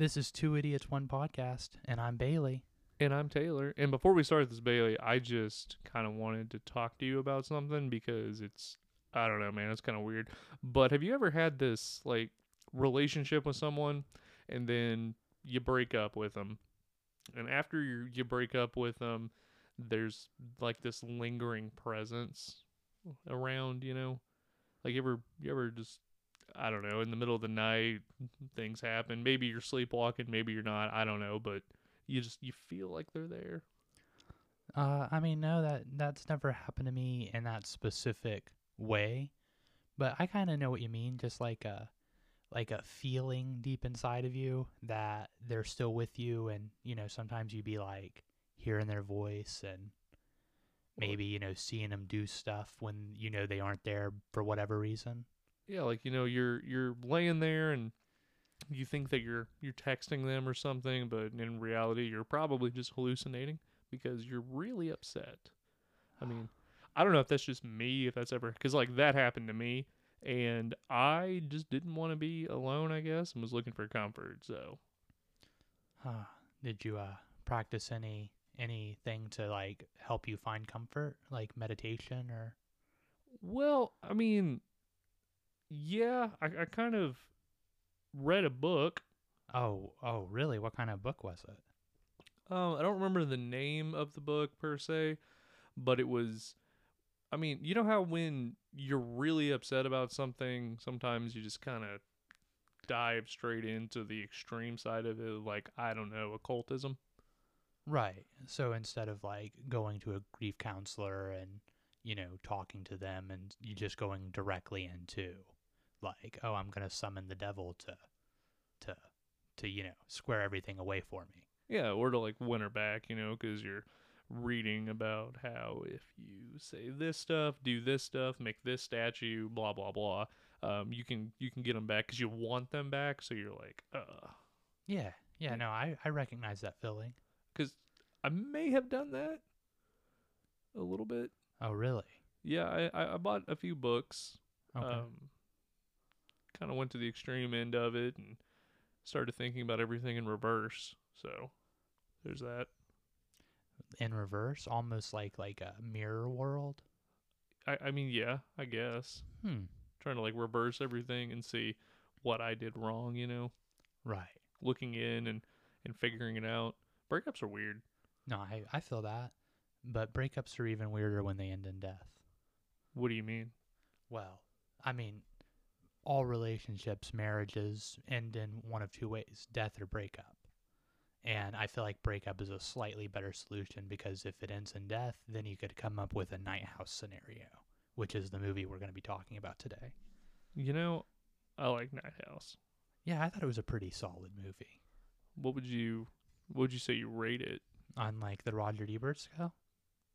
This is Two Idiots One Podcast, and I'm Bailey. And I'm Taylor. And before we start this, Bailey, I just kind of wanted to talk to you about something because it's, I don't know, man, it's kind of weird. But have you ever had this, like, relationship with someone and then you break up with them? And after you, you break up with them, there's like this lingering presence around, you know? Like, you ever, you ever just I don't know, in the middle of the night, things happen. Maybe you're sleepwalking, maybe you're not. I don't know, but you just you feel like they're there. Uh, I mean, no, that that's never happened to me in that specific way, but I kind of know what you mean. Just like a like a feeling deep inside of you that they're still with you, and you know, sometimes you'd be like hearing their voice and maybe you know seeing them do stuff when you know they aren't there for whatever reason. Yeah, like you know, you're you're laying there and you think that you're you're texting them or something, but in reality, you're probably just hallucinating because you're really upset. I mean, I don't know if that's just me, if that's ever because like that happened to me, and I just didn't want to be alone, I guess, and was looking for comfort. So, Huh. Did you uh practice any anything to like help you find comfort, like meditation or? well, I mean, yeah, I, I kind of read a book. Oh, oh, really? What kind of book was it? Um, I don't remember the name of the book per se, but it was. I mean, you know how when you're really upset about something, sometimes you just kind of dive straight into the extreme side of it, like I don't know, occultism. Right. So instead of like going to a grief counselor and you know talking to them, and you just going directly into like, oh, I'm gonna summon the devil to, to, to you know square everything away for me. Yeah, or to like win her back, you know, because you're reading about how if you say this stuff, do this stuff, make this statue, blah blah blah, um, you can you can get them back because you want them back. So you're like, uh, Yeah. Yeah. No, I I recognize that feeling. because I may have done that a little bit. Oh, really? Yeah, I I, I bought a few books. Okay. Um, kind of went to the extreme end of it and started thinking about everything in reverse. So there's that. In reverse, almost like like a mirror world. I I mean, yeah, I guess. Hmm. trying to like reverse everything and see what I did wrong, you know, Right. looking in and and figuring it out. Breakups are weird. No, I I feel that, but breakups are even weirder when they end in death. What do you mean? Well, I mean, all relationships, marriages end in one of two ways death or breakup. And I feel like breakup is a slightly better solution because if it ends in death, then you could come up with a night house scenario, which is the movie we're going to be talking about today. You know, I like Night House. Yeah, I thought it was a pretty solid movie. What would you what would you say you rate it? On like the Roger Ebert scale?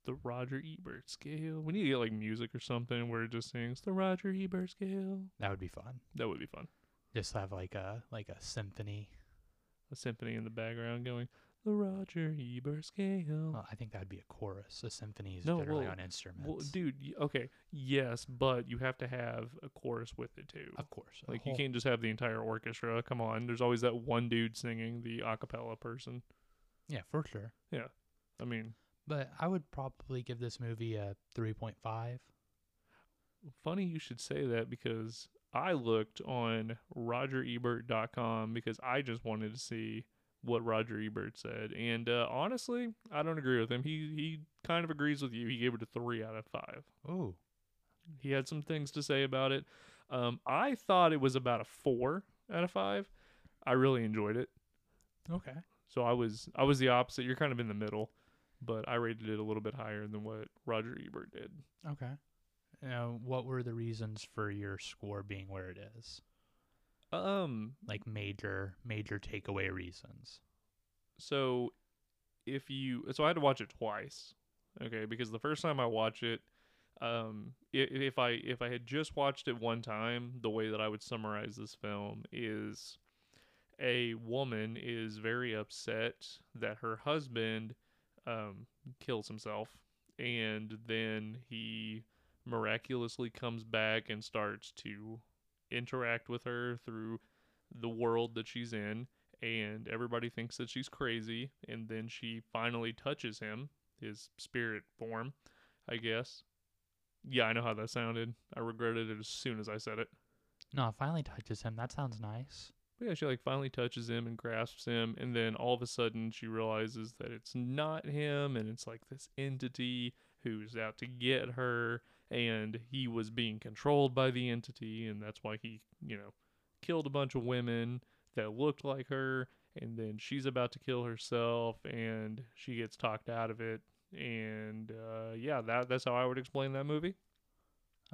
The Roger Ebert scale. We need to get like music or something where it just sings the Roger Ebert scale. That would be fun. That would be fun. Just have like a like a symphony. A symphony in the background going the Roger Ebert scale. Well, I think that would be a chorus. A symphony is No, generally well- on instruments. Well, dude, okay, yes, but you have to have a chorus with it too. of course. Like you can't just have the entire orchestra. Come on, there's always that one dude singing the a cappella person. Yeah, for sure. Yeah, I mean, But I would probably give this movie a 3.5. funny you should say that because I looked on RogerEbert.com because I just wanted to see what Roger Ebert said, and uh, honestly, I don't agree with him. He he kind of agrees with you. He gave it a three out of five. Ooh. He had some things to say about it. Um, I thought it was about a four out of five. I really enjoyed it. Okay. So I was I was the opposite. You're kind of in the middle, but I rated it a little bit higher than what Roger Ebert did. Okay. Now, what were the reasons for your score being where it is? Um, Like major, major takeaway reasons. so if you so I had to watch it twice. Okay, because the first time I watch it, um, if I if I had just watched it one time, the way that I would summarize this film is a woman is very upset that her husband um, kills himself, and then he miraculously comes back and starts to interact with her through the world that she's in and everybody thinks that she's crazy. And then she finally touches him, his spirit form, I guess. Yeah, I know how that sounded. I regretted it as soon as I said it. No, finally touches him. That sounds nice. But yeah, she like finally touches him and grasps him, and then all of a sudden she realizes that it's not him, and it's like this entity who's out to get her, and he was being controlled by the entity, and that's why he, you know, killed a bunch of women that looked like her, and then she's about to kill herself, and she gets talked out of it, and uh, yeah, that that's how I would explain that movie.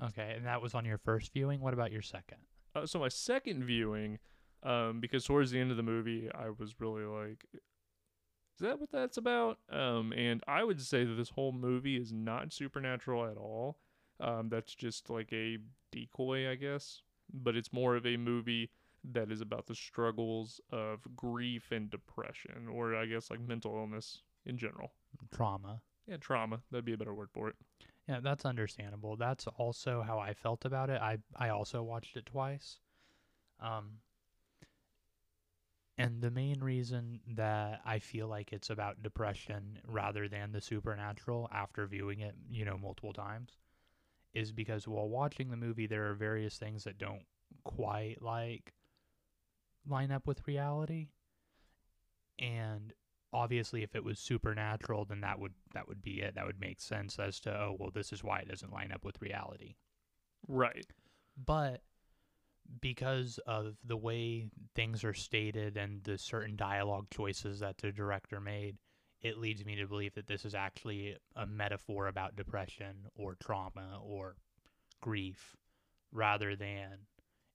Okay, and that was on your first viewing. What about your second? Uh, so my second viewing, um, because towards the end of the movie, I was really like, "Is that what that's about?" Um, and I would say that this whole movie is not supernatural at all. Um, that's just like a decoy, I guess. But it's more of a movie that is about the struggles of grief and depression, or I guess like mental illness in general. Trauma. Yeah, trauma. That'd be a better word for it. Yeah, that's understandable. That's also how I felt about it. I I also watched it twice. Um and the main reason that I feel like it's about depression rather than the supernatural after viewing it, you know, multiple times is because while watching the movie there are various things that don't quite like line up with reality. And obviously if it was supernatural then that would that would be it that would make sense as to oh well this is why it doesn't line up with reality Right. but because of the way things are stated and the certain dialogue choices that the director made it leads me to believe that this is actually a metaphor about depression or trauma or grief rather than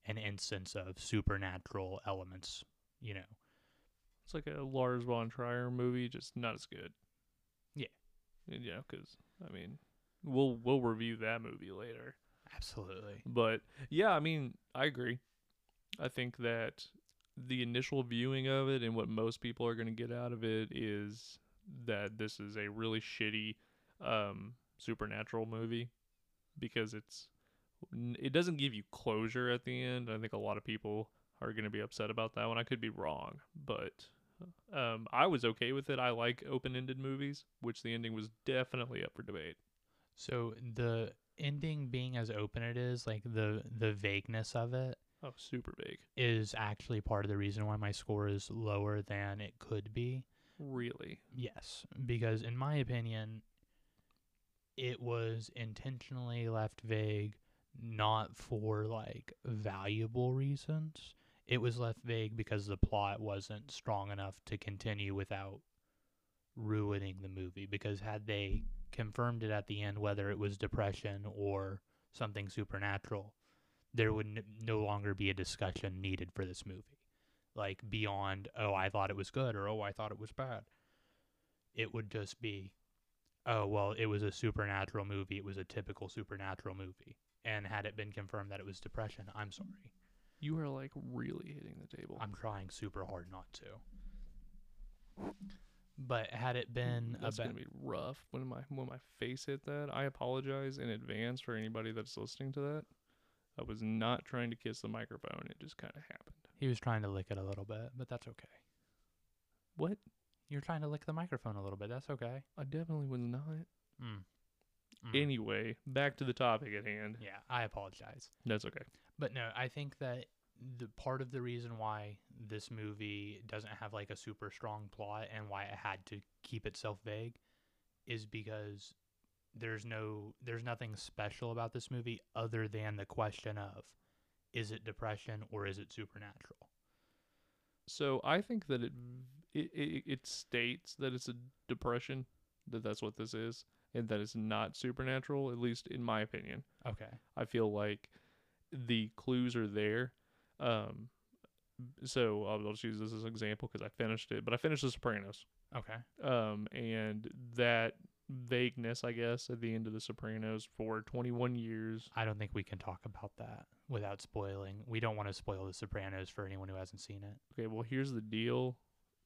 an instance of supernatural elements you know It's like a Lars von Trier movie, just not as good. Yeah. Yeah, because I mean, we'll we'll review that movie later. Absolutely But yeah, I mean, I agree. I think that the initial viewing of it and what most people are going to get out of it is that this is a really shitty um, supernatural movie because it's it doesn't give you closure at the end. I think a lot of people are going to be upset about that one. I could be wrong, but um, I was okay with it. I like open-ended movies, which the ending was definitely up for debate. So the ending being as open it is, like the the vagueness of it Oh, super vague. is actually part of the reason why my score is lower than it could be. Really. Yes, because in my opinion it was intentionally left vague not for like valuable reasons. It was left vague because the plot wasn't strong enough to continue without ruining the movie because had they confirmed it at the end whether it was depression or something supernatural there would n- no longer be a discussion needed for this movie. Like beyond oh i thought it was good or oh i thought it was bad. It would just be oh well it was a supernatural movie. It was a typical supernatural movie. And had it been confirmed that it was depression i'm sorry. You are like really hitting the table. i'm trying super hard not to but had it been That's about gonna be rough when my when my face hit that. I apologize in advance for anybody that's listening to that. I was not trying to kiss the microphone. It just kind of happened. he was trying to lick it a little bit but that's okay What? you're trying to lick the microphone a little bit that's okay I definitely was not. mm. Mm. Anyway, back to the topic at hand. yeah i apologize That's okay. But no, I think that the part of the reason why this movie doesn't have like a super strong plot and why it had to keep itself vague is because there's no there's nothing special about this movie other than the question of is it depression or is it supernatural? So I think that it it, it it states that it's a depression, that that's what this is, and that it's not supernatural. At least in my opinion. Okay. I feel like the clues are there. Um, so I'll, I'll just use this as an example because I finished it, but I finished The Sopranos. Okay. Um, and that vagueness, I guess, at the end of The Sopranos for 21 years. I don't think we can talk about that without spoiling. We don't want to spoil The Sopranos for anyone who hasn't seen it. Okay, well, here's the deal.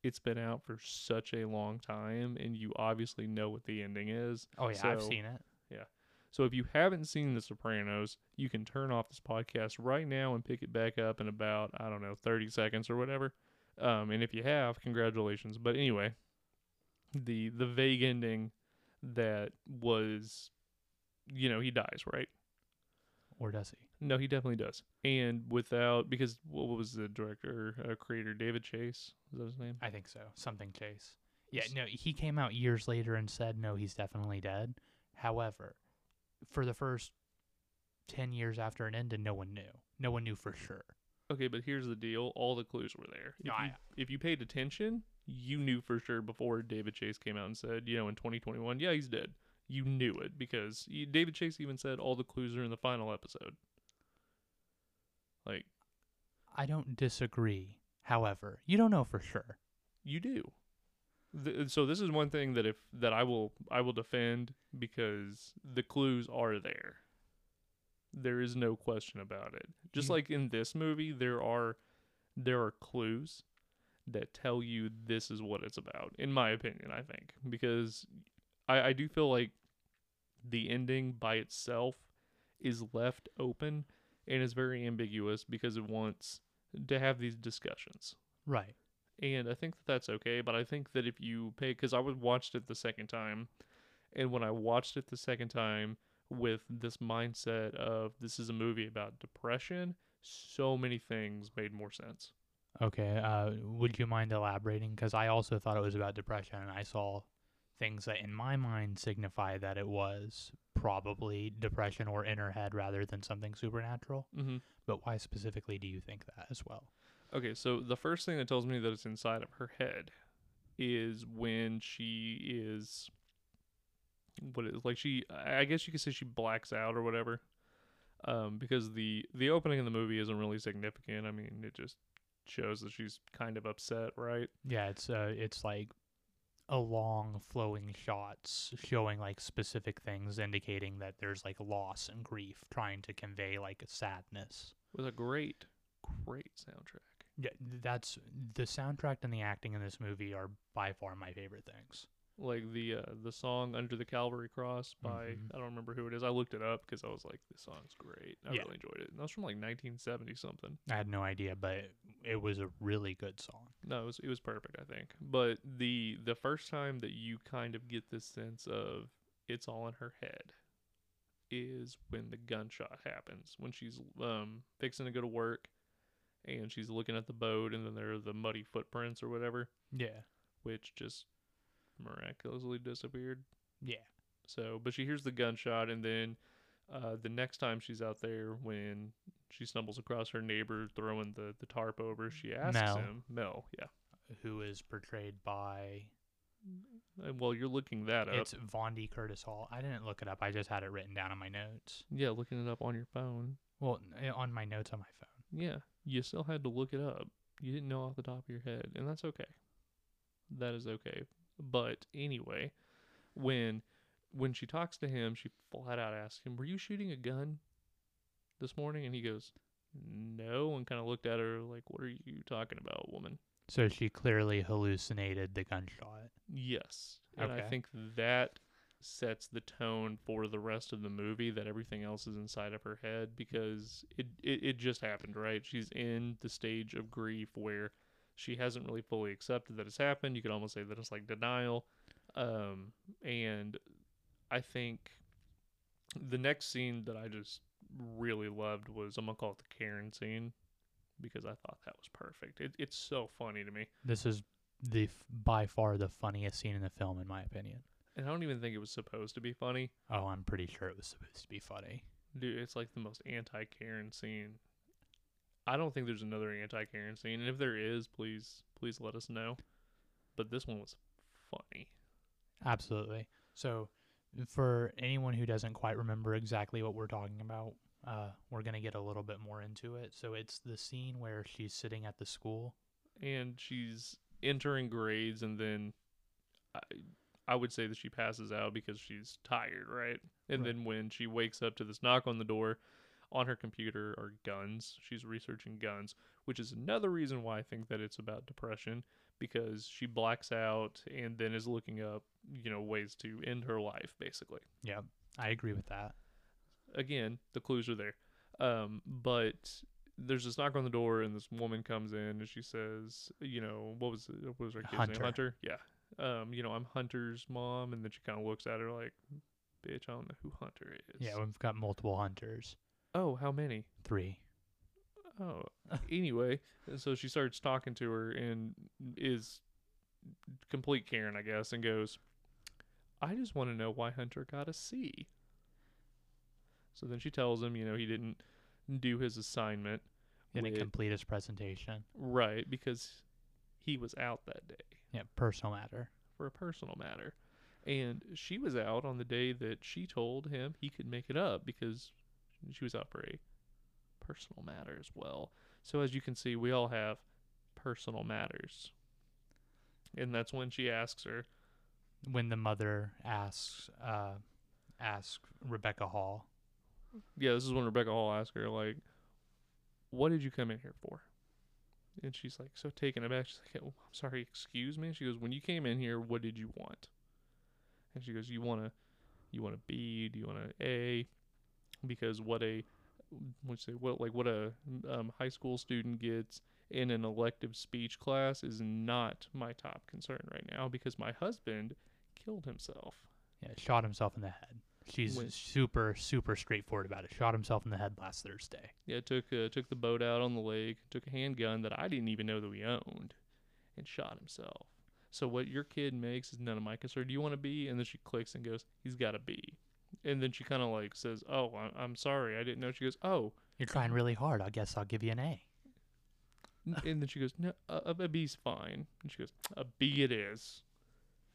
It's been out for such a long time, and you obviously know what the ending is. Oh yeah, I've seen it. So if you haven't seen The Sopranos, you can turn off this podcast right now and pick it back up in about, I don't know, 30 seconds or whatever. Um, and if you have, congratulations. But anyway, the the vague ending that was, you know, he dies, right? Or does he? No, he definitely does. And without because what was the director, uh, creator, David Chase? Is that his name? I think so. Something Chase. Yeah, no, he came out years later and said no, he's definitely dead. However, for the first 10 years after it ended, no one knew. No one knew for sure. Okay, but here's the deal: all the clues were there. If No, you, I- if you paid attention, you knew for sure before David Chase came out and said, you know, in 2021, yeah, he's dead. You knew it because David Chase even said all the clues are in the final episode. Like I don't disagree. However, you don't know for sure. you do. Th- so this is one thing that if that I will I will defend because the clues are there. There is no question about it. Just You- like in this movie, there are there are clues that tell you this is what it's about. In my opinion, I think because I I do feel like the ending by itself is left open and is very ambiguous because it wants to have these discussions Right. And I think that that's okay. But I think that if you pay, because I was watched it the second time, and when I watched it the second time with this mindset of this is a movie about depression, so many things made more sense. Okay. Uh, would you mind elaborating? Because I also thought it was about depression, and I saw things that in my mind signify that it was probably depression or inner head rather than something supernatural. Mm-hmm. But why specifically do you think that as well? Okay, so the first thing that tells me that it's inside of her head is when she is what is like she I guess you could say she blacks out or whatever. Um because the the opening of the movie isn't really significant. I mean, it just shows that she's kind of upset, right? Yeah, it's uh, it's like a long flowing shots showing like specific things indicating that there's like loss and grief trying to convey like a sadness. With a great great soundtrack. Yeah, that's the soundtrack and the acting in this movie are by far my favorite things. Like the uh the song Under the Calvary Cross by Mhm. I don't remember who it is. I looked it up because I was like this song's great. I Yeah. really enjoyed it. And that was from like 1970 something. I had no idea, but it was a really good song. No, it was it was perfect, I think. But the the first time that you kind of get this sense of it's all in her head is when the gunshot happens. When she's um fixing to go to work and she's looking at the boat and then there are the muddy footprints or whatever, Yeah. which just miraculously disappeared. Yeah. So, but she hears the gunshot, and then uh, the next time she's out there, when she stumbles across her neighbor throwing the, the tarp over, she asks Mel. him, Mel, yeah. Who is portrayed by Uh, Well, you're looking that up. it's Vondie Curtis Hall. I didn't look it up. I just had it written down on my notes. yeah, looking it up on your phone. Well, on my notes on my phone. Yeah, you still had to look it up. You didn't know off the top of your head, and that's okay. That is okay. But anyway, when when she talks to him, she flat out asks him, "Were you shooting a gun this morning?" And he goes, "No," and kind of looked at her like, "What are you talking about, woman?" So she clearly hallucinated the gunshot. Yes. And I think that sets the tone for the rest of the movie that everything else is inside of her head because it, it, it just happened, right? She's in the stage of grief where she hasn't really fully accepted that it's happened. You could almost say that it's like denial. Um, and I think the next scene that I just really loved was I'm gonna call it the Karen scene because I thought that was perfect. It, it's so funny to me. This is the by far the funniest scene in the film, in my opinion. And I don't even think it was supposed to be funny. Oh, I'm pretty sure it was supposed to be funny. Dude, it's like the most anti Karen scene. I don't think there's another anti Karen scene, and if there is, please please let us know. But this one was funny. Absolutely. So, for anyone who doesn't quite remember exactly what we're talking about, uh, we're gonna get a little bit more into it. So it's the scene where she's sitting at the school. And she's entering grades and then I I would say that she passes out because she's tired, right? And Right. then when she wakes up to this knock on the door, on her computer are guns. She's researching guns, which is another reason why I think that it's about depression because she blacks out and then is looking up, you know, ways to end her life basically. Yeah, I agree with that. Again, the clues are there. Um, but there's this knock on the door, and this woman comes in, and she says, "You know, what was it, what was her kid's Hunter. name? Hunter. Yeah. Um, you know, I'm Hunter's mom." And then she kind of looks at her like, "Bitch, I don't know who Hunter is." Yeah, we've got multiple hunters. Oh, how many? Three. Oh, anyway, so she starts talking to her and is complete Karen, I guess, and goes, "I just want to know why Hunter got a C." So then she tells him, you know, he didn't do his assignment, Didn't with- complete his presentation. right, because he was out that day Yeah, personal matter. for a personal matter, and she was out on the day that she told him he could make it up because she was out for a personal matter as well. So as you can see, we all have personal matters. And that's when she asks her, When the mother asks uh asks Rebecca Hall. yeah, this is when Rebecca Hall asks her, like, what did you come in here for? And she's like, so taken aback. She's like, oh, I'm sorry, excuse me. She goes, when you came in here, what did you want? And she goes, you want to, you want a B? Do you want an A? Because what a, what say, what like what a um, high school student gets in an elective speech class is not my top concern right now because my husband killed himself. Yeah, shot himself in the head. She's super super straightforward about it. Shot himself in the head last Thursday. Yeah, took uh, took the boat out on the lake, took a handgun that I didn't even know that we owned, and shot himself. So what your kid makes is none of my concern. Do you want to be? And then she clicks and goes, "He's got to be." And then she kind of like says, "Oh, I'm sorry, I didn't know." She goes, "Oh," You're trying really hard. I guess I'll give you an A. and then she goes, "No, a, a B's fine." And she goes, "A B it is."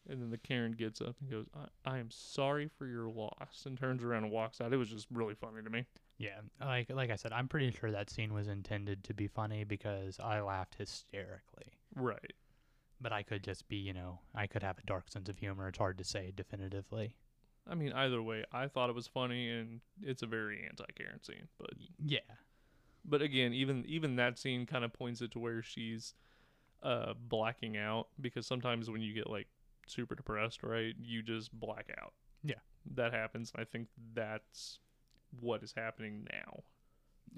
And then the Karen gets up and goes, I, "I am sorry for your loss," and turns around and walks out. It was just really funny to me. Yeah, like like I said, I'm pretty sure that scene was intended to be funny because I laughed hysterically. Right. But I could just be, you know, I could have a dark sense of humor. It's hard to say definitively. I mean, either way, I thought it was funny, and it's a very anti-Karen scene. But Yeah. but again, even even that scene kind of points it to where she's uh blacking out because sometimes when you get like super depressed, right, you just black out. Yeah. that happens. I think that's what is happening now.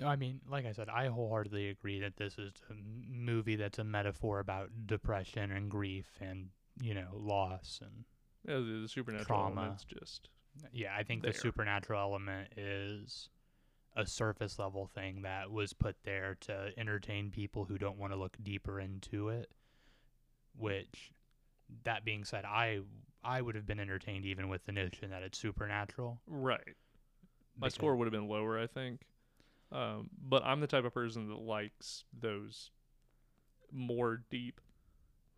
I mean, like I said, I wholeheartedly agree that this is a movie that's a metaphor about depression and grief and, you know, loss and Uh, the, the supernatural Trauma. element's just yeah, I think There. the supernatural element is a surface level thing that was put there to entertain people who don't want to look deeper into it. Which, that being said, I I would have been entertained even with the notion that it's supernatural. right. My because- score would have been lower, I think. Um, but I'm the type of person that likes those more deep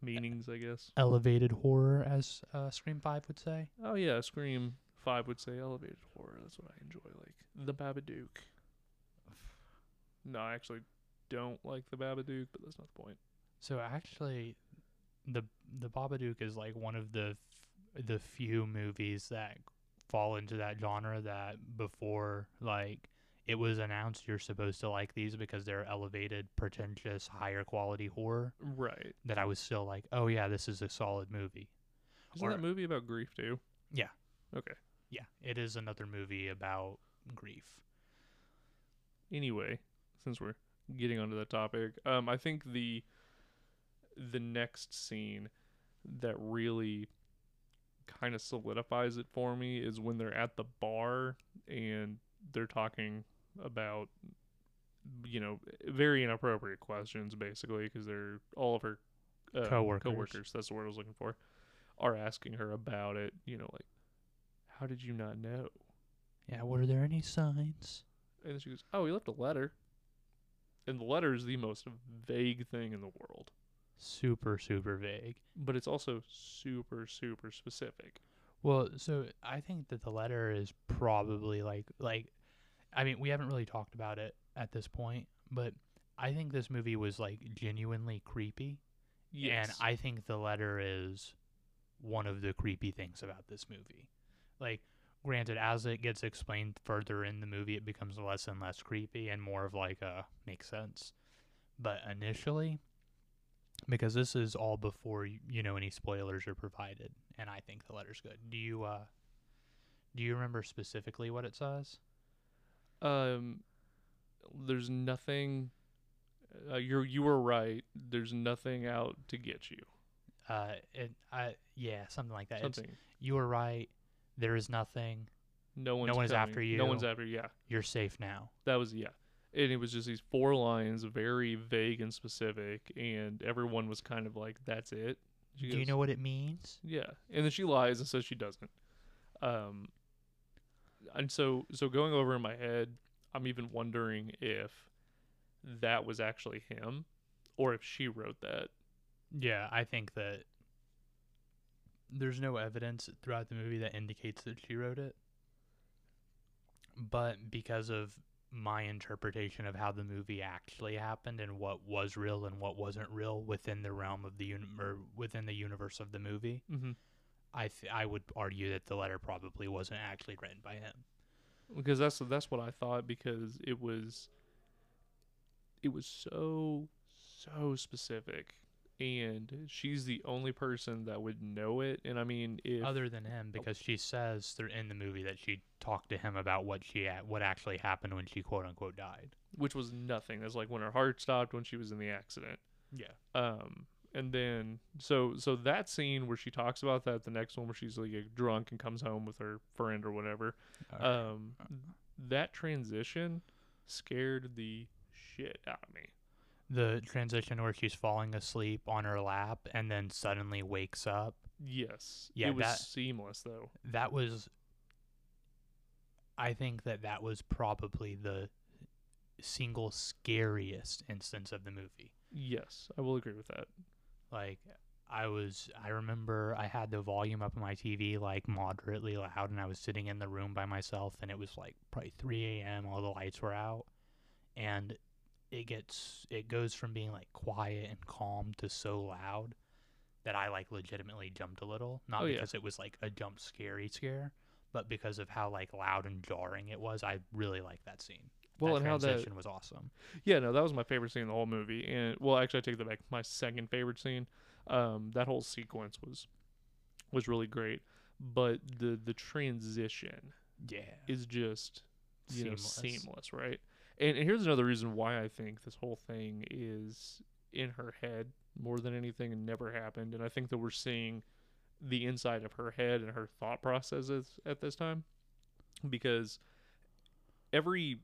meanings, I guess. elevated horror, as uh, Scream Five would say. Oh yeah, Scream Five would say elevated horror. That's what I enjoy, like the Babadook. No, I actually don't like the Babadook, but that's not the point. So actually, the the Babadook is like one of the f- the few movies that fall into that genre that before like it was announced you're supposed to like these because they're elevated, pretentious, higher quality horror. Right? That I was still like, oh yeah, this is a solid movie. Isn't Or- that movie about grief too? Yeah. Okay. Yeah, it is another movie about grief. Anyway, since we're getting onto that topic, um, I think the the next scene that really kind of solidifies it for me is when they're at the bar and they're talking about you know very inappropriate questions basically because they're all of her uh, Coworkers. coworkers that's the word I was looking for are asking her about it you know like how did you not know Yeah, were there any signs? and then she goes, "Oh, he left a letter." And the letter is the most vague thing in the world, Super, super vague. but it's also super, super specific. Well, so I think that the letter is probably like like I mean, we haven't really talked about it at this point, but I think this movie was like genuinely creepy. Yes. And I think the letter is one of the creepy things about this movie. Like granted as it gets explained further in the movie it becomes less and less creepy and more of like a makes sense. But initially because this is all before you, you know any spoilers are provided and I think the letter's good. Do you uh do you remember specifically what it says? um, there's nothing uh, you're you were right. There's nothing out to get you. Uh, it, I, yeah, something like that. It's, Something. you were right. There is nothing. No one's one's coming. after you. No one's you. after. Yeah, You're safe now. that was yeah. And it was just these four lines, very vague and specific, and everyone was kind of like, "That's it." She Do you know what it means? Yeah, and then she lies and says she doesn't. Um, and so so going over in my head, I'm even wondering if that was actually him, or if she wrote that. Yeah, I think that there's no evidence throughout the movie that indicates that she wrote it. But because of my interpretation of how the movie actually happened and what was real and what wasn't real within the realm of the uni- or within the universe of the movie, Mm-hmm. I th- I would argue that the letter probably wasn't actually written by him. Because that's that's what I thought because it was it was so so specific and she's the only person that would know it and I mean if Other than him, because she says through in the movie that she talked to him about what she what actually happened when she quote unquote died. which was nothing. That's like when her heart stopped when she was in the accident. Yeah. Um, and then so so that scene where she talks about that, the next one where she's like drunk and comes home with her friend or whatever. Um, that transition scared the shit out of me. The transition where she's falling asleep on her lap and then suddenly wakes up Yes, Yeah, it was that- seamless though. that was i think that that was probably the single scariest instance of the movie Yes, I will agree with that. like i was i remember i had the volume up on my tv like moderately loud and i was sitting in the room by myself and it was like probably 3 a.m all the lights were out and it gets it goes from being like quiet and calm to so loud that i like legitimately jumped a little not Oh, yeah. because it was like a jump scary scare but because of how like loud and jarring it was i really liked that scene Well, that and how that transition was awesome Yeah, no, that was my favorite scene in the whole movie. And well, actually, I take that back. My second favorite scene. Um, that whole sequence was was really great. But the the transition yeah is just you know Seamless. seamless, right? And, and here's another reason why I think this whole thing is in her head more than anything and never happened. And I think that we're seeing the inside of her head and her thought processes at this time because every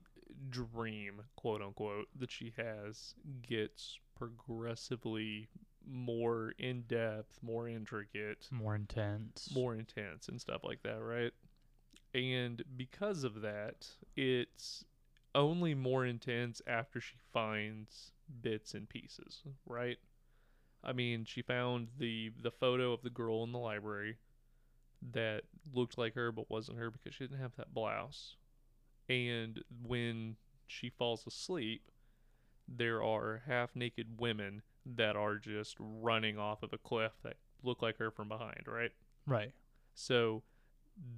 dream, quote unquote, that she has gets progressively more in depth, more intricate, more intense more intense and stuff like that, right? And because of that, it's only more intense after she finds bits and pieces, right? I mean, she found the the photo of the girl in the library that looked like her but wasn't her because she didn't have that blouse. And when she falls asleep, there are half naked women that are just running off of a cliff that look like her from behind, right? right So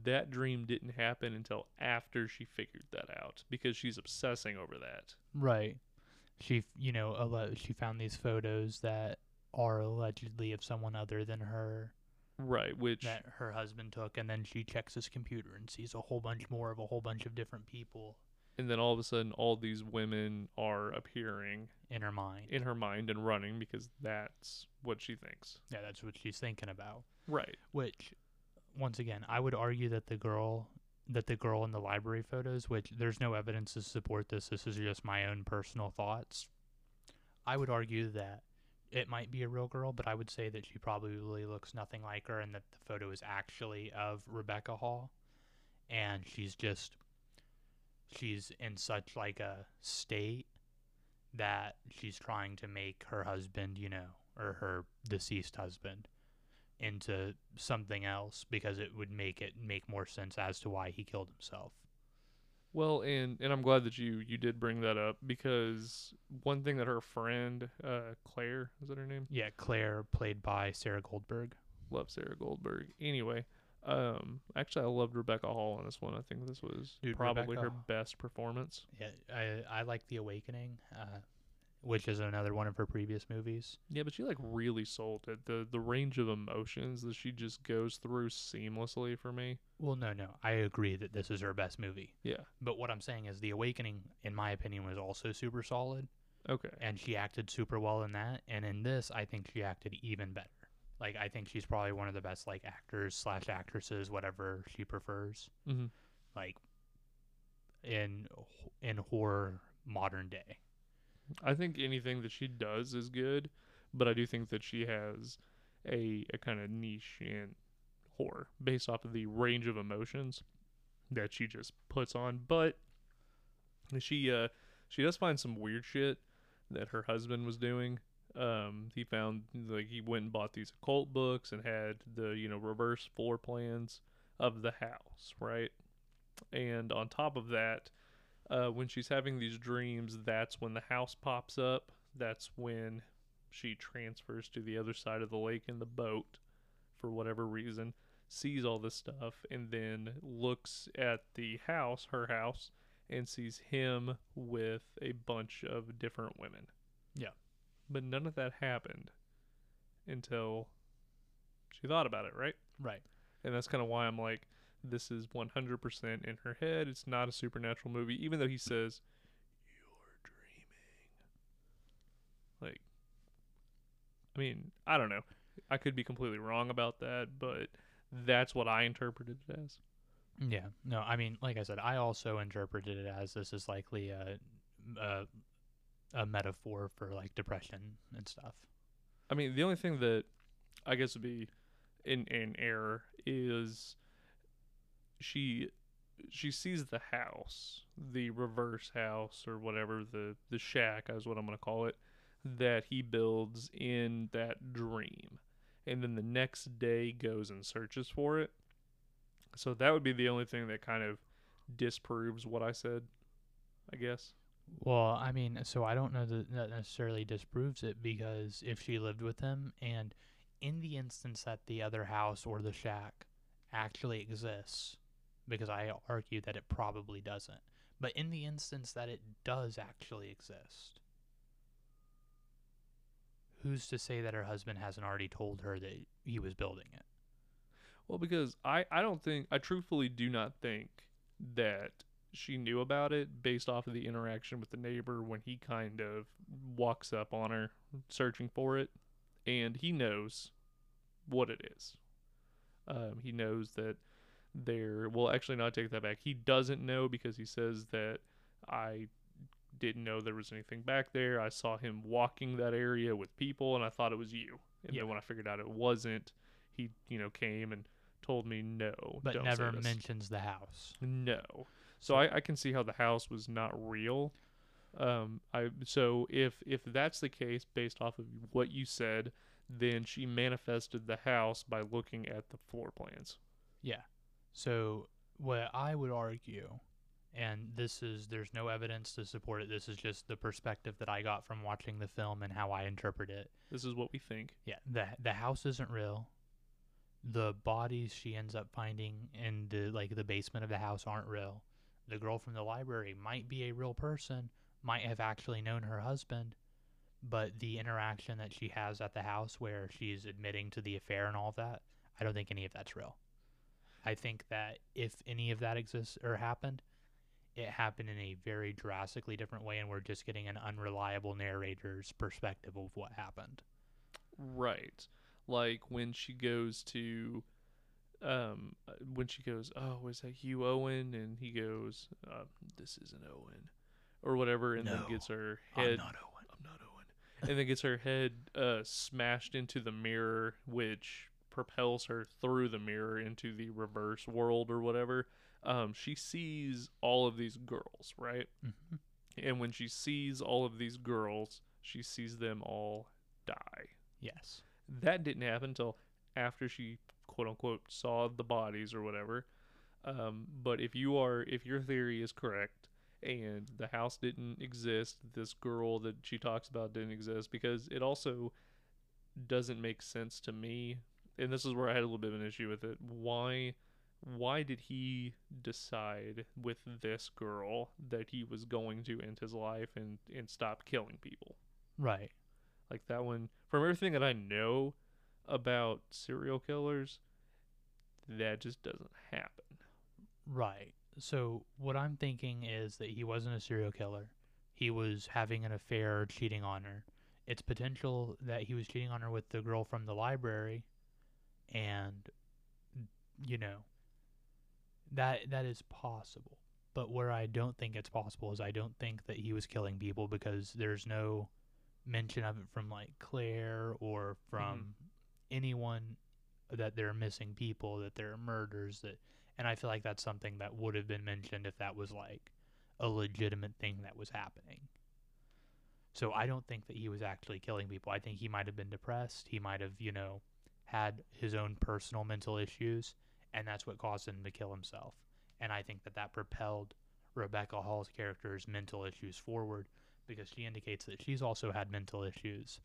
that dream didn't happen until after she figured that out because she's obsessing over that. Right. She, you know, she found these photos that are allegedly of someone other than her Right, which that her husband took, and then she checks his computer and sees a whole bunch more of a whole bunch of different people and then all of a sudden all these women are appearing in her mind. in her mind and running because that's what she thinks. yeah, that's what she's thinking about. Right. Which, once again, I would argue that the girl, that the girl in the library photos, which there's no evidence to support this. This is just my own personal thoughts. I would argue that it might be a real girl, but I would say that she probably looks nothing like her, and that the photo is actually of Rebecca Hall, and she's just she's in such like a state that she's trying to make her husband, you know, or her deceased husband into something else because it would make it make more sense as to why he killed himself. Well, and and I'm glad that you you did bring that up because one thing that her friend uh Claire, is that her name? Yeah, Claire played by Sarah Goldberg. Love Sarah Goldberg. Anyway, um actually I loved Rebecca Hall on this one. I think this was Dude, probably her best performance. Yeah, I I like The Awakening, uh, which is another one of her previous movies. Yeah, but she like really sold it. The the range of emotions that she just goes through seamlessly for me. Well, no, no, I agree that this is her best movie. Yeah. But what I'm saying is The Awakening, in my opinion, was also super solid. Okay. and she acted super well in that. And in this, I think she acted even better. Like I think she's probably one of the best like actors slash actresses, whatever she prefers. Mm-hmm. Like in in horror modern day. I think anything that she does is good, but I do think that she has a a kind of niche in horror based off of the range of emotions that she just puts on. But she uh she does find some weird shit that her husband was doing. Um, he found like he went and bought these occult books and had the you know reverse floor plans of the house, right? And on top of that, uh, when she's having these dreams, that's when the house pops up. That's when she transfers to the other side of the lake in the boat for whatever reason, sees all this stuff, and then looks at the house, her house, and sees him with a bunch of different women. Yeah. But none of that happened until she thought about it, right? Right. And that's kind of why I'm like, this is 100% in her head. It's not a supernatural movie, even though he says, You're dreaming. Like, I mean, I don't know. I could be completely wrong about that, but that's what I interpreted it as. Yeah. No, I mean, like I said, I also interpreted it as this is likely a a, a metaphor for like depression and stuff. I mean, the only thing that I guess would be in in error is she she sees the house, the reverse house or whatever the the shack is what I'm gonna call it, that he builds in that dream, and then the next day goes and searches for it. So that would be the only thing that kind of disproves what I said, I guess. Well, I mean, so I don't know that that necessarily disproves it because if she lived with him and in the instance that the other house or the shack actually exists, because I argue that it probably doesn't, but in the instance that it does actually exist, who's to say that her husband hasn't already told her that he was building it? Well, because I, I don't think, I truthfully do not think that she knew about it based off of the interaction with the neighbor when he kind of walks up on her searching for it. And he knows what it is. Um, he knows that there, well, actually, not take that back. He doesn't know because he says that I didn't know there was anything back there. I saw him walking that area with people and I thought it was you. And Yeah. then when I figured out it wasn't, he, you know, came and told me no. But never mentions the house. No. So I, I can see how the house was not real. Um, I so if if that's the case, based off of what you said, then she manifested the house by looking at the floor plans. Yeah. So what I would argue, and this is there's no evidence to support it. This is just the perspective that I got from watching the film and how I interpret it. This is what we think. Yeah, the the house isn't real. The bodies she ends up finding in the like the basement of the house aren't real. The girl from the library might be a real person, might have actually known her husband, but the interaction that she has at the house where she's admitting to the affair and all of that, I don't think any of that's real. I think that if any of that exists or happened, it happened in a very drastically different way, and we're just getting an unreliable narrator's perspective of what happened. Right. Like when she goes to um uh, when she goes, "Oh, is that you, Owen?" and he goes, uh, "This isn't Owen." Or whatever and then gets her head. I'm not Owen. I'm not Owen. and then gets her head uh, smashed into the mirror, which propels her through the mirror into the reverse world or whatever. Um, she sees all of these girls, right? hmm And when she sees all of these girls, she sees them all die. Yes. That didn't happen until after she quote unquote saw the bodies or whatever. Um, but if you are, if your theory is correct, and the house didn't exist, this girl that she talks about didn't exist, because it also doesn't make sense to me. And this is where I had a little bit of an issue with it. Why, why did he decide with this girl that he was going to end his life and and stop killing people? Right. Like that one, from everything that I know about serial killers, that just doesn't happen. Right. So what I'm thinking is that he wasn't a serial killer. he was having an affair, cheating on her. It's potential that he was cheating on her with the girl from the library, and you know that that is possible. But where I don't think it's possible is I don't think that he was killing people because there's no mention of it from like Claire or from mm-hmm. anyone that they're missing people, that there are murders that and I feel like that's something that would have been mentioned if that was like a legitimate thing that was happening. So I don't think that he was actually killing people. I think he might have been depressed. He might have, you know, had his own personal mental issues, and that's what caused him to kill himself. And I think that that propelled Rebecca Hall's character's mental issues forward because she indicates that she's also had mental issues,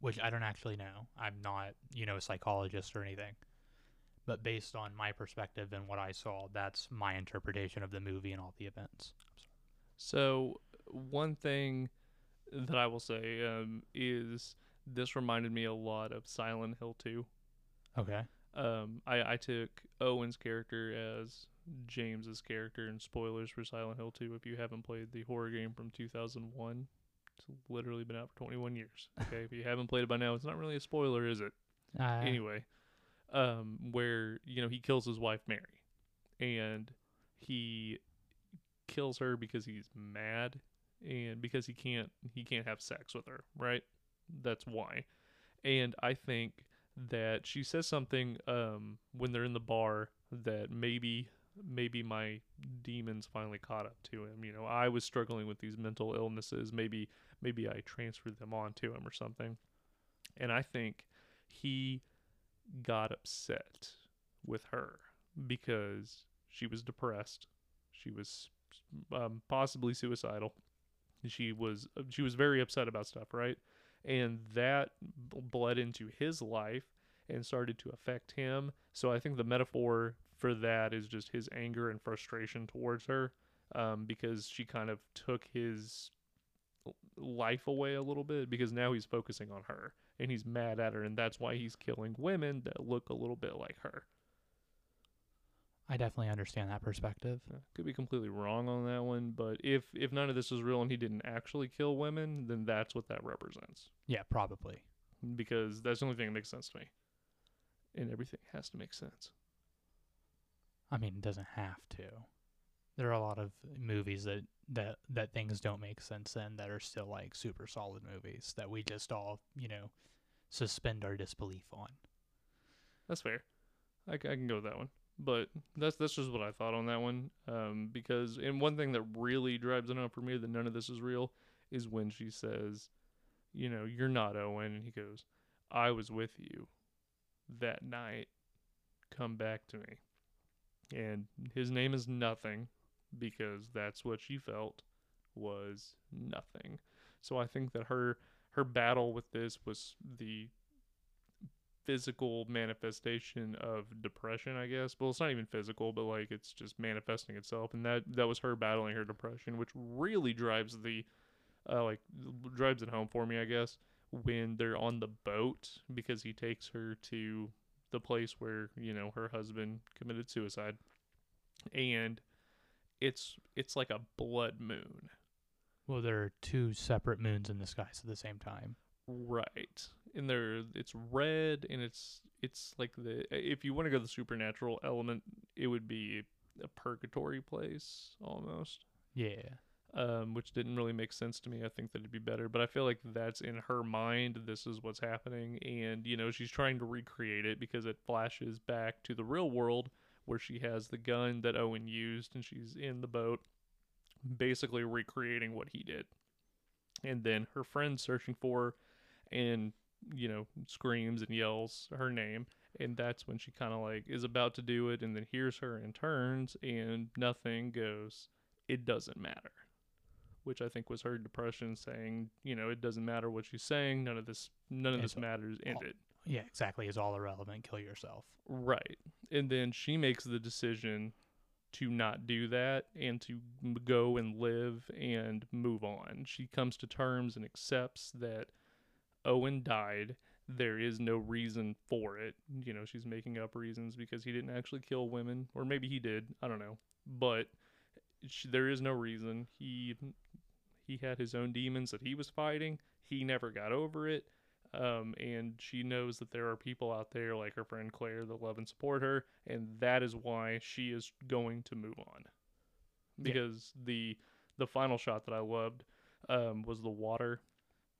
which I don't actually know. I'm not, you know, a psychologist or anything. But based on my perspective and what I saw, that's my interpretation of the movie and all the events. So one thing that I will say um, is this reminded me a lot of Silent Hill 2. Okay. Um, I, I took Owen's character as James's character, and spoilers for Silent Hill 2 if you haven't played the horror game from 2001. It's literally been out for 21 years. Okay, if you haven't played it by now, it's not really a spoiler, is it? Uh, anyway, um, where you know he kills his wife Mary, and he kills her because he's mad and because he can't he can't have sex with her, right? That's why. And I think that she says something um, when they're in the bar that maybe maybe my demons finally caught up to him. You know, I was struggling with these mental illnesses. Maybe maybe I transferred them on to him or something. And I think he got upset with her because she was depressed. She was um, possibly suicidal. She was she was very upset about stuff, right? And that bled into his life and started to affect him. So I think the metaphor for that is just his anger and frustration towards her, um, because she kind of took his life away a little bit because now he's focusing on her and he's mad at her and that's why he's killing women that look a little bit like her. I definitely understand that perspective. Could be completely wrong on that one, but if if none of this is real and he didn't actually kill women, then that's what that represents. Yeah, probably. Because that's the only thing that makes sense to me. And everything has to make sense. I mean, it doesn't have to. There are a lot of movies that that that things don't make sense in that are still like super solid movies that we just all you know suspend our disbelief on. That's fair. I, I can go with that one. But that's that's just what I thought on that one. Um, because and one thing that really drives it home for me that none of this is real is when she says, you know, you're not Owen, and he goes, I was with you that night. Come back to me. And his name is nothing because that's what she felt was nothing. So I think that her her battle with this was the physical manifestation of depression, I guess. Well, it's not even physical, but like it's just manifesting itself, and that that was her battling her depression, which really drives the, uh, like drives it home for me, I guess, when they're on the boat because he takes her to the place where you know her husband committed suicide, and it's it's like a blood moon. Well, there are two separate moons in the skies at the same time. Right. And there it's red and it's it's like the if you want to go the supernatural element, it would be a purgatory place almost. Yeah. Um, which didn't really make sense to me. I think that it'd be better, but I feel like that's in her mind. This is what's happening, and you know she's trying to recreate it because it flashes back to the real world where she has the gun that Owen used, and she's in the boat, basically recreating what he did. And then her friend's searching for, her and you know screams and yells her name, and that's when she kind of like is about to do it, and then hears her and turns, and nothing goes. It doesn't matter which I think was her depression saying, you know, it doesn't matter what she's saying, none of this none of It's this matters, end all- it. Yeah, exactly. It's all irrelevant. Kill yourself. Right. And then she makes the decision to not do that and to go and live and move on. She comes to terms and accepts that Owen died. There is no reason for it. You know, she's making up reasons because he didn't actually kill women, or maybe he did. I don't know. But sh- there is no reason he he had his own demons that he was fighting. He never got over it. Um, and she knows that there are people out there like her friend Claire that love and support her, and that is why she is going to move on. Yeah. Because the the final shot that I loved um, was the water.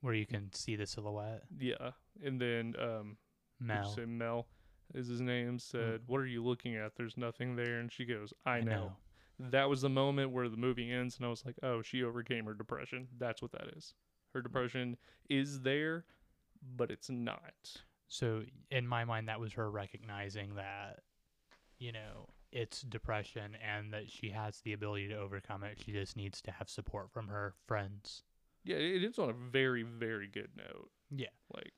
Where you can see the silhouette. Yeah, and then um, Mel. say Mel is his name said, "What are you looking at? There's nothing there." And she goes, "I, know. That was the moment where the movie ends, and I was like, "Oh, she overcame her depression. That's what that is. Her depression is there, but it's not." So in my mind, that was her recognizing that, you know, it's depression and that she has the ability to overcome it. She just needs to have support from her friends. Yeah, it ends on a very, very good note. Yeah. Like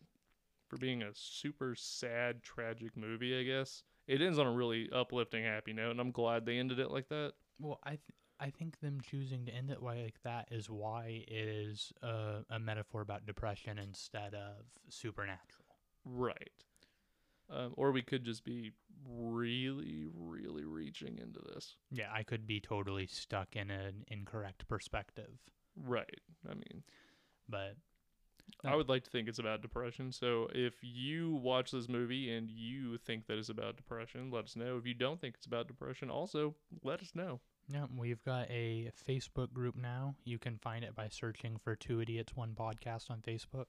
for being a super sad, tragic movie, I guess it ends on a really uplifting, happy note, and I'm glad they ended it like that. Well, I th- I think them choosing to end it like that is why it is a, a metaphor about depression instead of supernatural. Right. Um, or we could just be really, really reaching into this. Yeah, I could be totally stuck in an incorrect perspective, Right. I mean, but I would like to think it's about depression. So if you watch this movie and you think that it's about depression, let us know. If you don't think it's about depression, also let us know. yeah, we've got a Facebook group now. You can find it by searching for Two Idiots One Podcast on Facebook.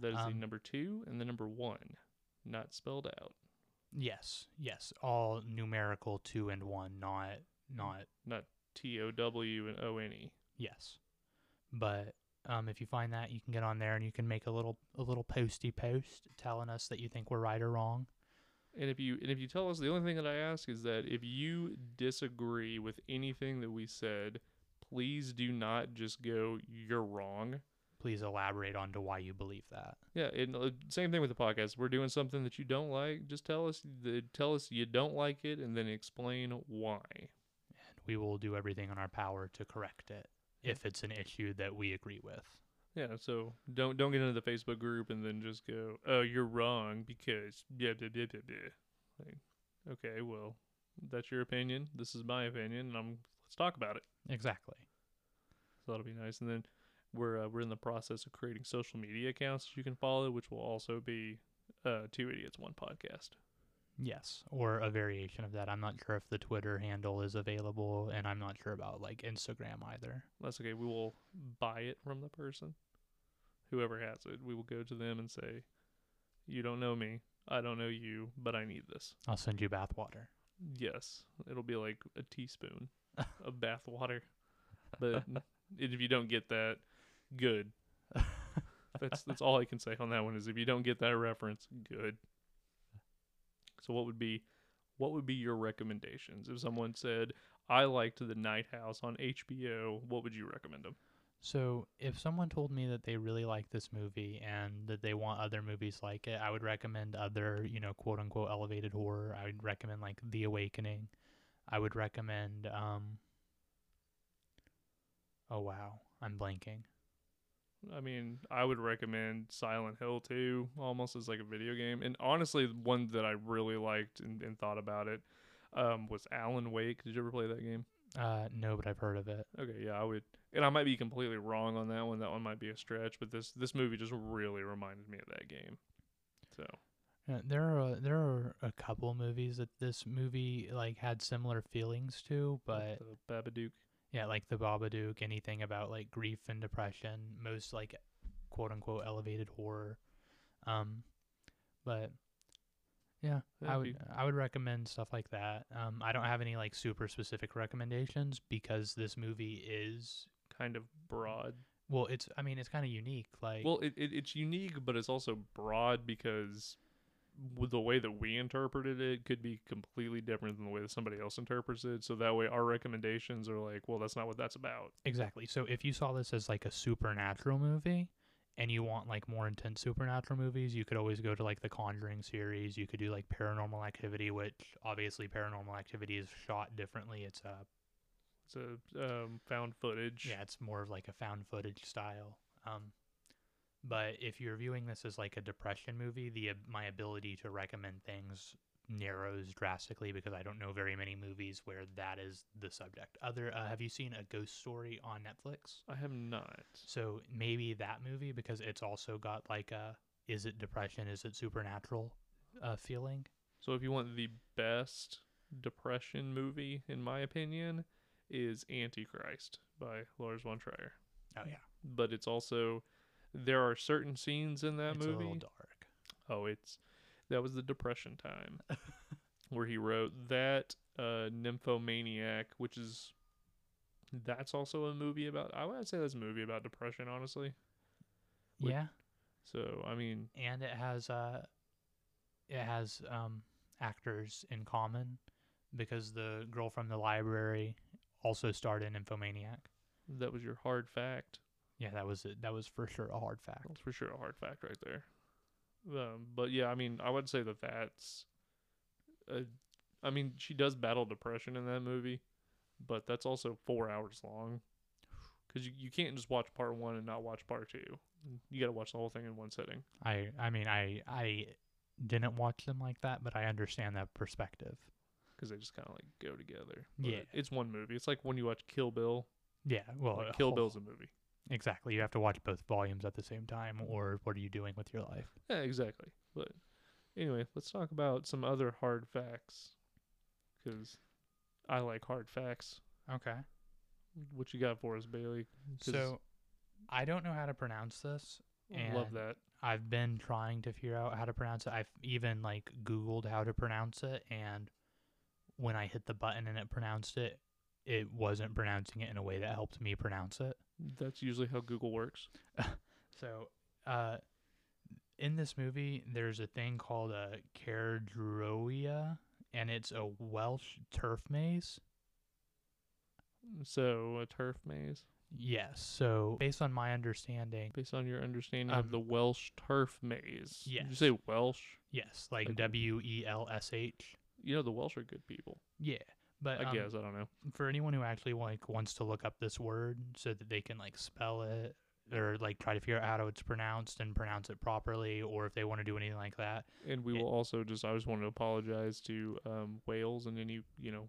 That is the Um, number two and the number one, not spelled out. Yes, yes, all numerical two and one, not not Not T O W and O N E. yes. But um, if you find that, you can get on there and you can make a little a little posty post telling us that you think we're right or wrong. And if you and if you tell us, the only thing that I ask is that if you disagree with anything that we said, please do not just go, "You're wrong." Please elaborate on to why you believe that. Yeah, and uh, same thing with the podcast. We're doing something that you don't like. Just tell us, the, tell us you don't like it, and then explain why. And we will do everything in our power to correct it. If it's an issue that we agree with. Yeah, so don't don't get into the Facebook group and then just go, "Oh, you're wrong because blah blah blah blah." blah. Like, okay, well, that's your opinion. This is my opinion, and I'm let's talk about it. Exactly. So that'll be nice. And then we're uh, we're in the process of creating social media accounts you can follow, which will also be uh, two idiots one podcast. Yes, or a variation of that. I'm not sure if the Twitter handle is available, and I'm not sure about like Instagram either. That's okay. We will buy it from the person, whoever has it. We will go to them and say, "You don't know me. I don't know you, but I need this." I'll send you bathwater. Yes, it'll be like a teaspoon of bath water. But if you don't get that, good. That's that's all I can say on that one. Is if you don't get that reference, good. So what would be, what would be your recommendations if someone said I liked the Night House on HBO? What would you recommend them? So, if someone told me that they really like this movie and that they want other movies like it, I would recommend other, you know, quote unquote elevated horror. I would recommend like The Awakening. I would recommend um Oh wow, I'm blanking. I mean, I would recommend Silent Hill 2 almost as like a video game. And honestly, one that I really liked and, and thought about it um, was Alan Wake. Did you ever play that game? Uh no, but I've heard of it. Okay, yeah, I would. And I might be completely wrong on that one. That one might be a stretch, but this this movie just really reminded me of that game. So, Uh, there are there are a couple movies that this movie like had similar feelings to, but the Babadook. Yeah, like the Babadook, anything about like grief and depression, most like quote unquote elevated horror. Um, but yeah, Yeah, I would you- I would recommend stuff like that. Um, I don't have any like super specific recommendations because this movie is Kind of broad. well, it's I mean it's kind of unique. Like Well, it, it it's unique, but it's also broad because the way that we interpreted it could be completely different than the way that somebody else interprets it. So that way, our recommendations are like, well, that's not what that's about. Exactly. So if you saw this as like a supernatural movie and you want like more intense supernatural movies, you could always go to like the Conjuring series. You could do like Paranormal Activity, which obviously Paranormal Activity is shot differently. It's a It's a um, found footage. yeah, it's more of like a found footage style. Um but if you're viewing this as like a depression movie, the my ability to recommend things narrows drastically because I don't know very many movies where that is the subject. Other, uh, have you seen a ghost story on Netflix? I have not. So maybe that movie because it's also got like a is it depression, is it supernatural uh, feeling. So if you want the best depression movie, in my opinion, is Antichrist by Lars von Trier. Oh yeah, But it's also there are certain scenes in that it's movie. dark. Oh, it's that was the depression time where he wrote that uh Nymphomaniac, which is that's also a movie about I would say that's a movie about depression, honestly. Would- yeah, So I mean and it has uh, it has um actors in common because the girl from the library also starred in Nymphomaniac. that was your hard fact. Yeah, that was it. That was for sure a hard fact. That's for sure a hard fact right there. Um, but yeah, I mean, I would say that that's. A, I mean, she does battle depression in that movie, but that's also four hours long. Because you, you can't just watch part one and not watch part two. You got to watch the whole thing in one sitting. I I mean I I didn't watch them like that, but I understand that perspective. Because they just kind of like go together. Yeah. It's one movie. It's like when you watch Kill Bill. Yeah, well, Like Kill whole- Bill's a movie. Exactly. You have to watch both volumes at the same time, or what are you doing with your life? Yeah, exactly. But anyway, let's talk about some other hard facts. Because I like hard facts. Okay. What you got for us, Bailey? So I don't know how to pronounce this. I love that. I've been trying to figure out how to pronounce it. I've even like Googled how to pronounce it, and when I hit the button and it pronounced it, it wasn't pronouncing it in a way that helped me pronounce it. That's usually how Google works. So, uh, in this movie, there's a thing called a Caerdroia, and it's a Welsh turf maze. So a turf maze, Yes. So, based on my understanding, based on your understanding Um, of the Welsh turf maze. Did you say Welsh? yes, like Like- W E L S H. You know the Welsh are good people. Yeah, but I um, guess I don't know. for anyone who actually like wants to look up this word so that they can like spell it or like try to figure out how it's pronounced and pronounce it properly, or if they want to do anything like that, And we it- will also just I just want to apologize to um, Wales and any you know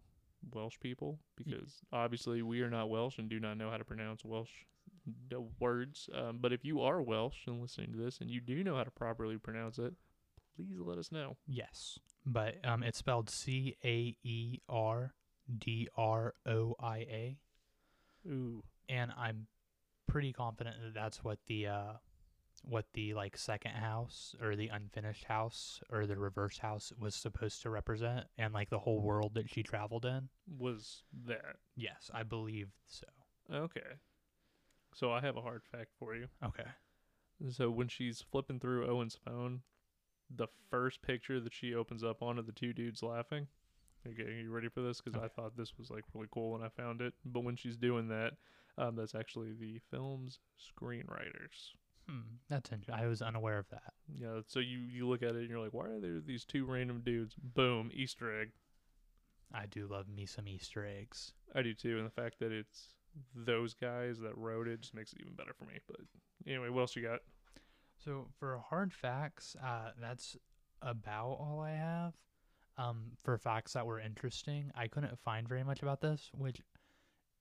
Welsh people because obviously we are not Welsh and do not know how to pronounce Welsh words. Um, but if you are Welsh and listening to this and you do know how to properly pronounce it, please let us know. Yes, but um, it's spelled C A E R D R O I A, Ooh, and I'm pretty confident that that's what the uh, what the like second house or the unfinished house or the reverse house was supposed to represent, and like the whole world that she traveled in. was that Yes, I believe so. okay? So I have a hard fact for you. Okay. So when she's flipping through Owen's phone, the first picture that she opens up on are the two dudes laughing. Okay, are you ready for this? Because I thought this was like really cool when I found it. But when she's doing that, um, that's actually the film's screenwriters. Hmm, that's interesting. I was unaware of that. Yeah. So you you look at it and you're like, why are there these two random dudes? Boom, Easter egg. I do love me some Easter eggs. I do too, and the fact that it's those guys that wrote it just makes it even better for me. But anyway, what else you got? So for hard facts, uh, that's about all I have. Um, for facts that were interesting, I couldn't find very much about this, which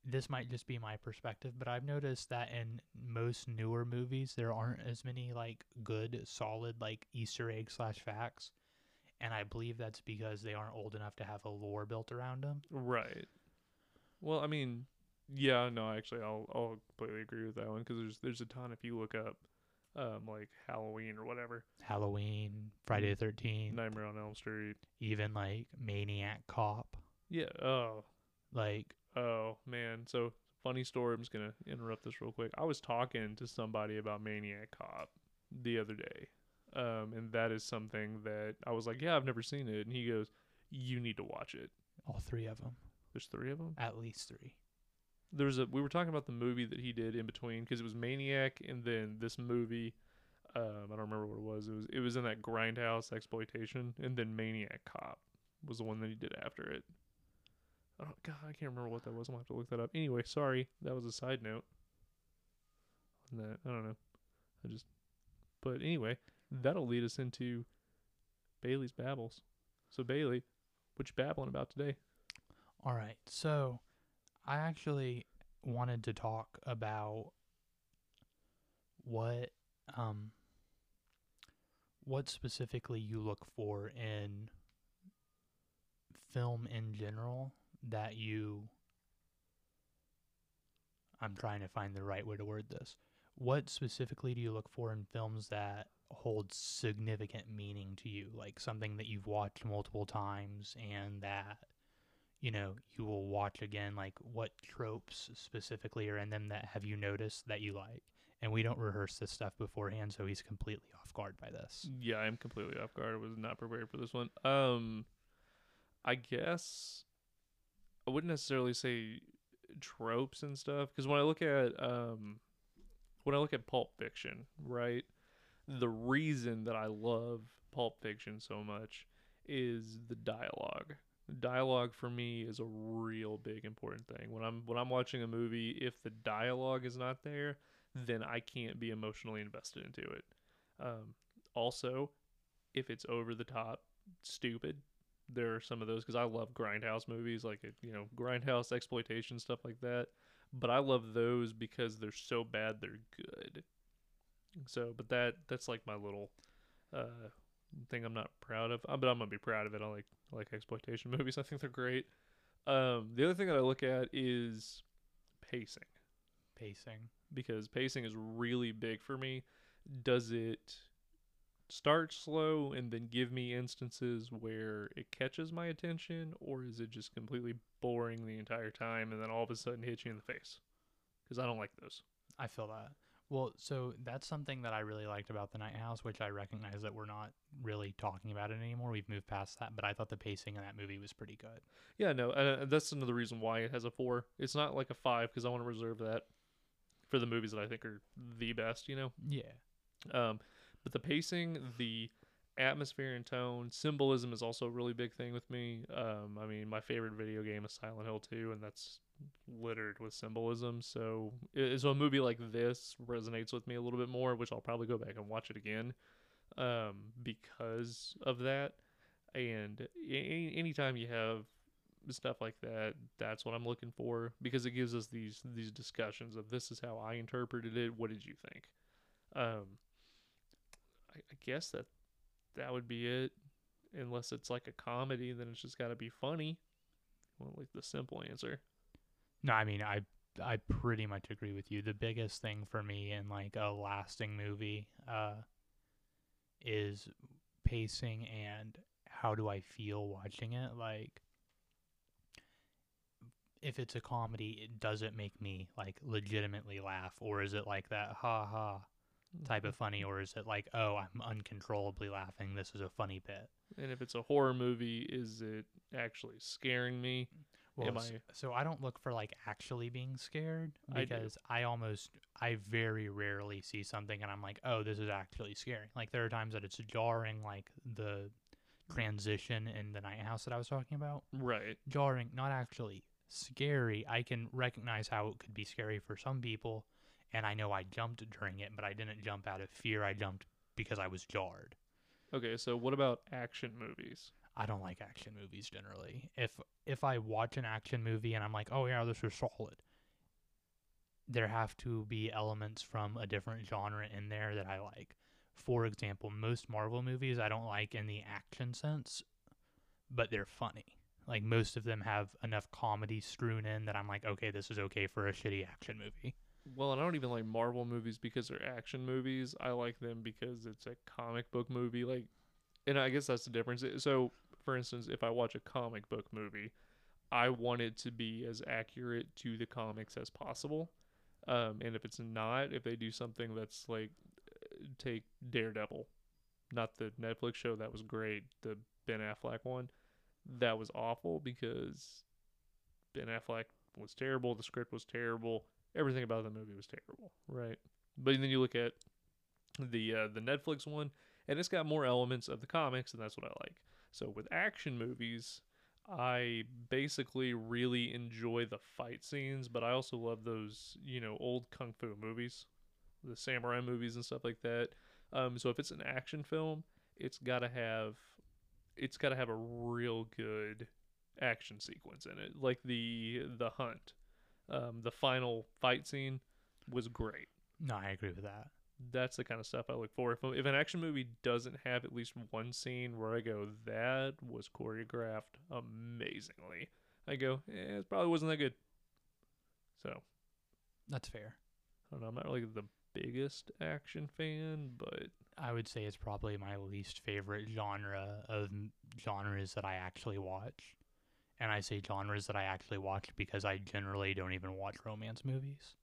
this might just be my perspective, but I've noticed that in most newer movies there aren't as many like good, solid like Easter egg slash facts, and I believe that's because they aren't old enough to have a lore built around them. Right. Well, I mean, yeah, no, actually, I'll I'll completely agree with that one because there's there's a ton if you look up, um, like Halloween or whatever, Halloween, Friday the Thirteenth, Nightmare on Elm Street. even like Maniac Cop, Yeah. Oh. like Oh man. So funny story. I'm just gonna interrupt this real quick. I was talking to somebody about Maniac Cop the other day, um, and that is something that I was like, yeah, I've never seen it, and he goes, you need to watch it. all three of them, There's three of them. at least three. There was a we were talking about the movie that he did in between because it was Maniac and then this movie. Um, I don't remember what it was. It was it was in that grindhouse exploitation, and then Maniac Cop was the one that he did after it. Oh God, I can't remember what that was. I'm gonna have to look that up. Anyway, sorry, that was a side note. On that, I don't know. I just, but anyway, that'll lead us into Bailey's babbles. So Bailey, what you babbling about today? All right. So, I actually wanted to talk about what um what specifically you look for in film in general that you I'm trying to find the right way to word this. What specifically do you look for in films that hold significant meaning to you, like something that you've watched multiple times and that you know you will watch again? Like what tropes specifically are in them that have you noticed that you like? And we don't rehearse this stuff beforehand, so he's completely off guard by this. Yeah, I'm completely off guard. I was not prepared for this one. Um, I guess I wouldn't necessarily say tropes and stuff because when I look at um, when I look at Pulp Fiction, right, the reason that I love Pulp Fiction so much is the dialogue. Dialogue for me is a real big important thing. When I'm when I'm watching a movie, if the dialogue is not there, then I can't be emotionally invested into it. Um, also, if it's over the top, stupid, there are some of those because I love grindhouse movies, like you know, grindhouse exploitation stuff like that. But I love those because they're so bad they're good. So, but that that's like my little uh, thing I'm not proud of, uh, but I'm gonna be proud of it. I like I like exploitation movies. I think they're great. Um, the other thing that I look at is pacing Pacing. because pacing is really big for me. Does it start slow and then give me instances where it catches my attention, or is it just completely boring the entire time and then all of a sudden hits you in the face? Because I don't like those. I feel that. Well, so that's something that I really liked about the Night House, which I recognize that we're not really talking about it anymore. We've moved past that, but I thought the pacing in that movie was pretty good. Yeah, no, uh, that's another reason why it has a four. It's not like a five because I want to reserve that for the movies that I think are the best. You know. Yeah. Um, but the pacing, the atmosphere and tone, symbolism is also a really big thing with me. Um, I mean, my favorite video game is Silent Hill 2, and that's littered with symbolism. So, so a movie like this resonates with me a little bit more, which I'll probably go back and watch it again um, because of that. And a- anytime you have stuff like that, that's what I'm looking for because it gives us these these discussions of this is how I interpreted it. What did you think? Um, I, I guess that that would be it. Unless it's like a comedy, then it's just got to be funny. Well, like the simple answer. No, I mean I I pretty much agree with you. The biggest thing for me in like a lasting movie uh is pacing and how do I feel watching it? Like if it's a comedy, it does it make me like legitimately laugh or is it like that ha ha type of funny or is it like oh I'm uncontrollably laughing this is a funny bit? And if it's a horror movie, is it actually scaring me? Well, Am I- so I don't look for like actually being scared I because I, almost I very rarely see something and I'm like, oh, this is actually scary. Like there are times that it's jarring, like the transition in the night house that I was talking about. Right. Jarring, not actually scary. I can recognize how it could be scary for some people, and I know I jumped during it, but I didn't jump out of fear. I jumped because I was jarred. Okay, so what about action movies? I don't like action movies generally. If if I watch an action movie and I'm like, "Oh yeah, this is solid." There have to be elements from a different genre in there that I like. For example, most Marvel movies I don't like in the action sense, but they're funny. Like most of them have enough comedy strewn in that I'm like, "Okay, this is okay for a shitty action movie." Well, and I don't even like Marvel movies because they're action movies. I like them because it's a comic book movie. Like, and I guess that's the difference. So, for instance, if I watch a comic book movie, I want it to be as accurate to the comics as possible. Um, and if it's not, if they do something that's like, take Daredevil, not the Netflix show that was great, the Ben Affleck one, that was awful because Ben Affleck was terrible. The script was terrible everything about the movie was terrible, right? But then you look at the uh, the Netflix one, and it's got more elements of the comics, and that's what I like. So with action movies, I basically really enjoy the fight scenes, but I also love those you know old kung fu movies, the samurai movies and stuff like that. Um, so if it's an action film, it's got to have it's got to have a real good action sequence in it, like the the hunt. Um, the final fight scene was great. No, I agree with that. That's the kind of stuff I look for. If if an action movie doesn't have at least one scene where I go, that was choreographed amazingly, I go, eh, it probably wasn't that good. So That's fair. I don't know. I'm not really the biggest action fan, but I would say it's probably my least favorite genre of genres that I actually watch. And I say genres that I actually watch because I generally don't even watch romance movies.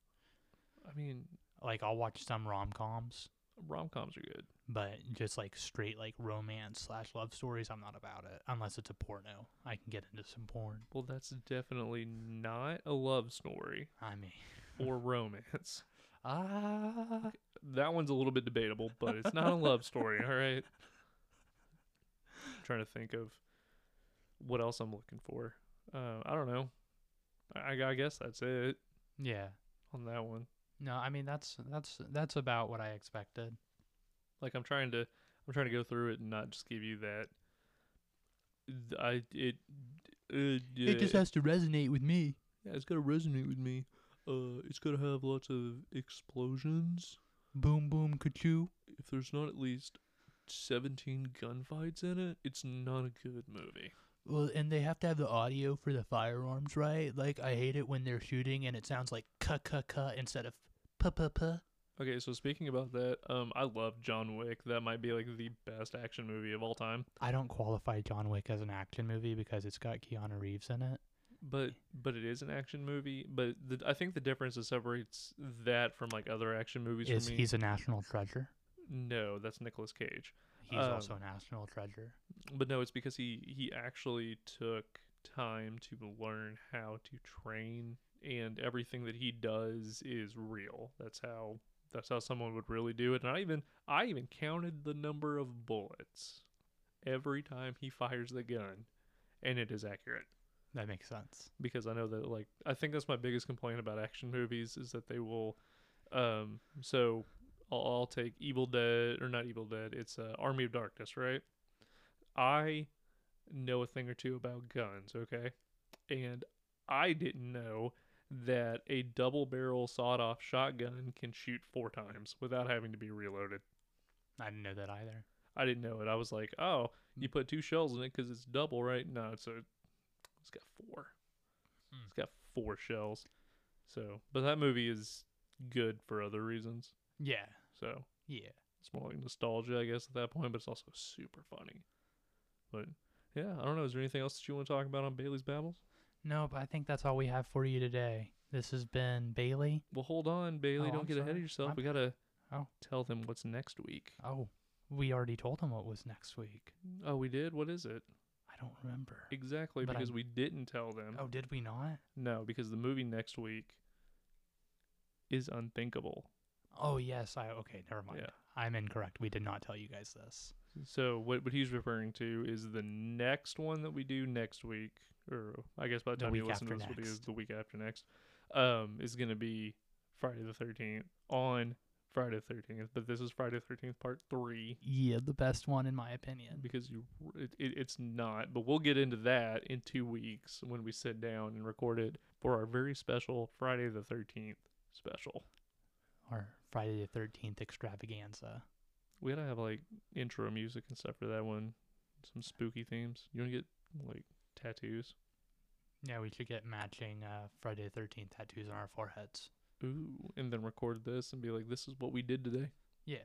I mean, Like I'll watch some rom coms, rom coms are good. but just like straight like romance slash love stories, I'm not about it. Unless it's a porno, I can get into some porn. Well, that's definitely not a love story I mean, or romance. ah, That one's a little bit debatable, but it's not a love story, all right? trying to think of what else I'm looking for. Uh, I don't know. I, I guess that's it yeah. on that one. No, I mean that's that's that's about what I expected. Like I'm trying to I'm trying to go through it and not just give you that. th- I it. Uh, It just has to resonate with me. yeah, it's gotta resonate with me. Uh, it's gotta have lots of explosions. Boom, boom, kachoo. If there's not at least seventeen gunfights in it, it's not a good movie. Well, and they have to have the audio for the firearms, right? Like I hate it when they're shooting and it sounds like ka ka ka instead of Okay, so speaking about that, um, I love John Wick. That might be like the best action movie of all time. I don't qualify John Wick as an action movie because it's got Keanu Reeves in it. But but it is an action movie. But the, I think the difference that separates that from like other action movies Is for me. he's a national treasure? no, that's Nicolas Cage. He's Um, also a national treasure. But no, it's because he he actually took time to learn how to train, and everything that he does is real. That's how that's how someone would really do it. And I even I even counted the number of bullets every time he fires the gun, and it is accurate That makes sense. because I know that like I think that's my biggest complaint about action movies is that they will um so I'll, I'll take Evil Dead or not Evil Dead it's uh, Army of Darkness right I know a thing or two about guns okay and I didn't know that a double barrel sawed off shotgun can shoot four times without having to be reloaded I didn't know that either. I didn't know it I was like oh you put two shells in it because it's double right no it's a it's got four Hmm. it's got four shells. So, but that movie is good for other reasons. Yeah, So yeah. it's more like nostalgia, I guess, at that point. But it's also super funny. But yeah, I don't know. Is there anything else that you want to talk about on Bailey's Babbles? No, but I think that's all we have for you today. This has been Bailey. Well, hold on, Bailey. Oh, don't I'm get ahead of yourself. I'm- we gotta Oh. tell them what's next week. Oh, we already told them what was next week. Oh, we did. What is it I don't remember. exactly? But because I'm- we didn't tell them. Oh, did we not? No, because the movie next week is Unthinkable. Oh, yes. I okay. Never mind. Yeah. I'm incorrect. We did not tell you guys this. So what what he's referring to is the next one that we do next week, or I guess by the The time you listen to this, will be the week after next. Um, is gonna be Friday the thirteenth on Friday the thirteenth, but this is Friday the thirteenth part three Yeah, the best one in my opinion. because you it, it, it's not. But we'll get into that in two weeks when we sit down and record it for our very special Friday the thirteenth special. Or Friday the Thirteenth extravaganza. We gotta have like intro music and stuff for that one, some spooky themes. You wanna get like tattoos? Yeah, we should get matching uh, Friday the Thirteenth tattoos on our foreheads. Ooh, and then record this and be like, "This is what we did today." Yeah.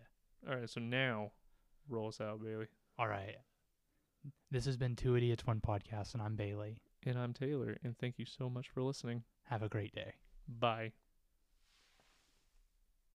All right, so now roll us out, Bailey. All right. This has been Two Idiots One Podcast, and I'm Bailey. And I'm Taylor, and thank you so much for listening. Have a great day. Bye.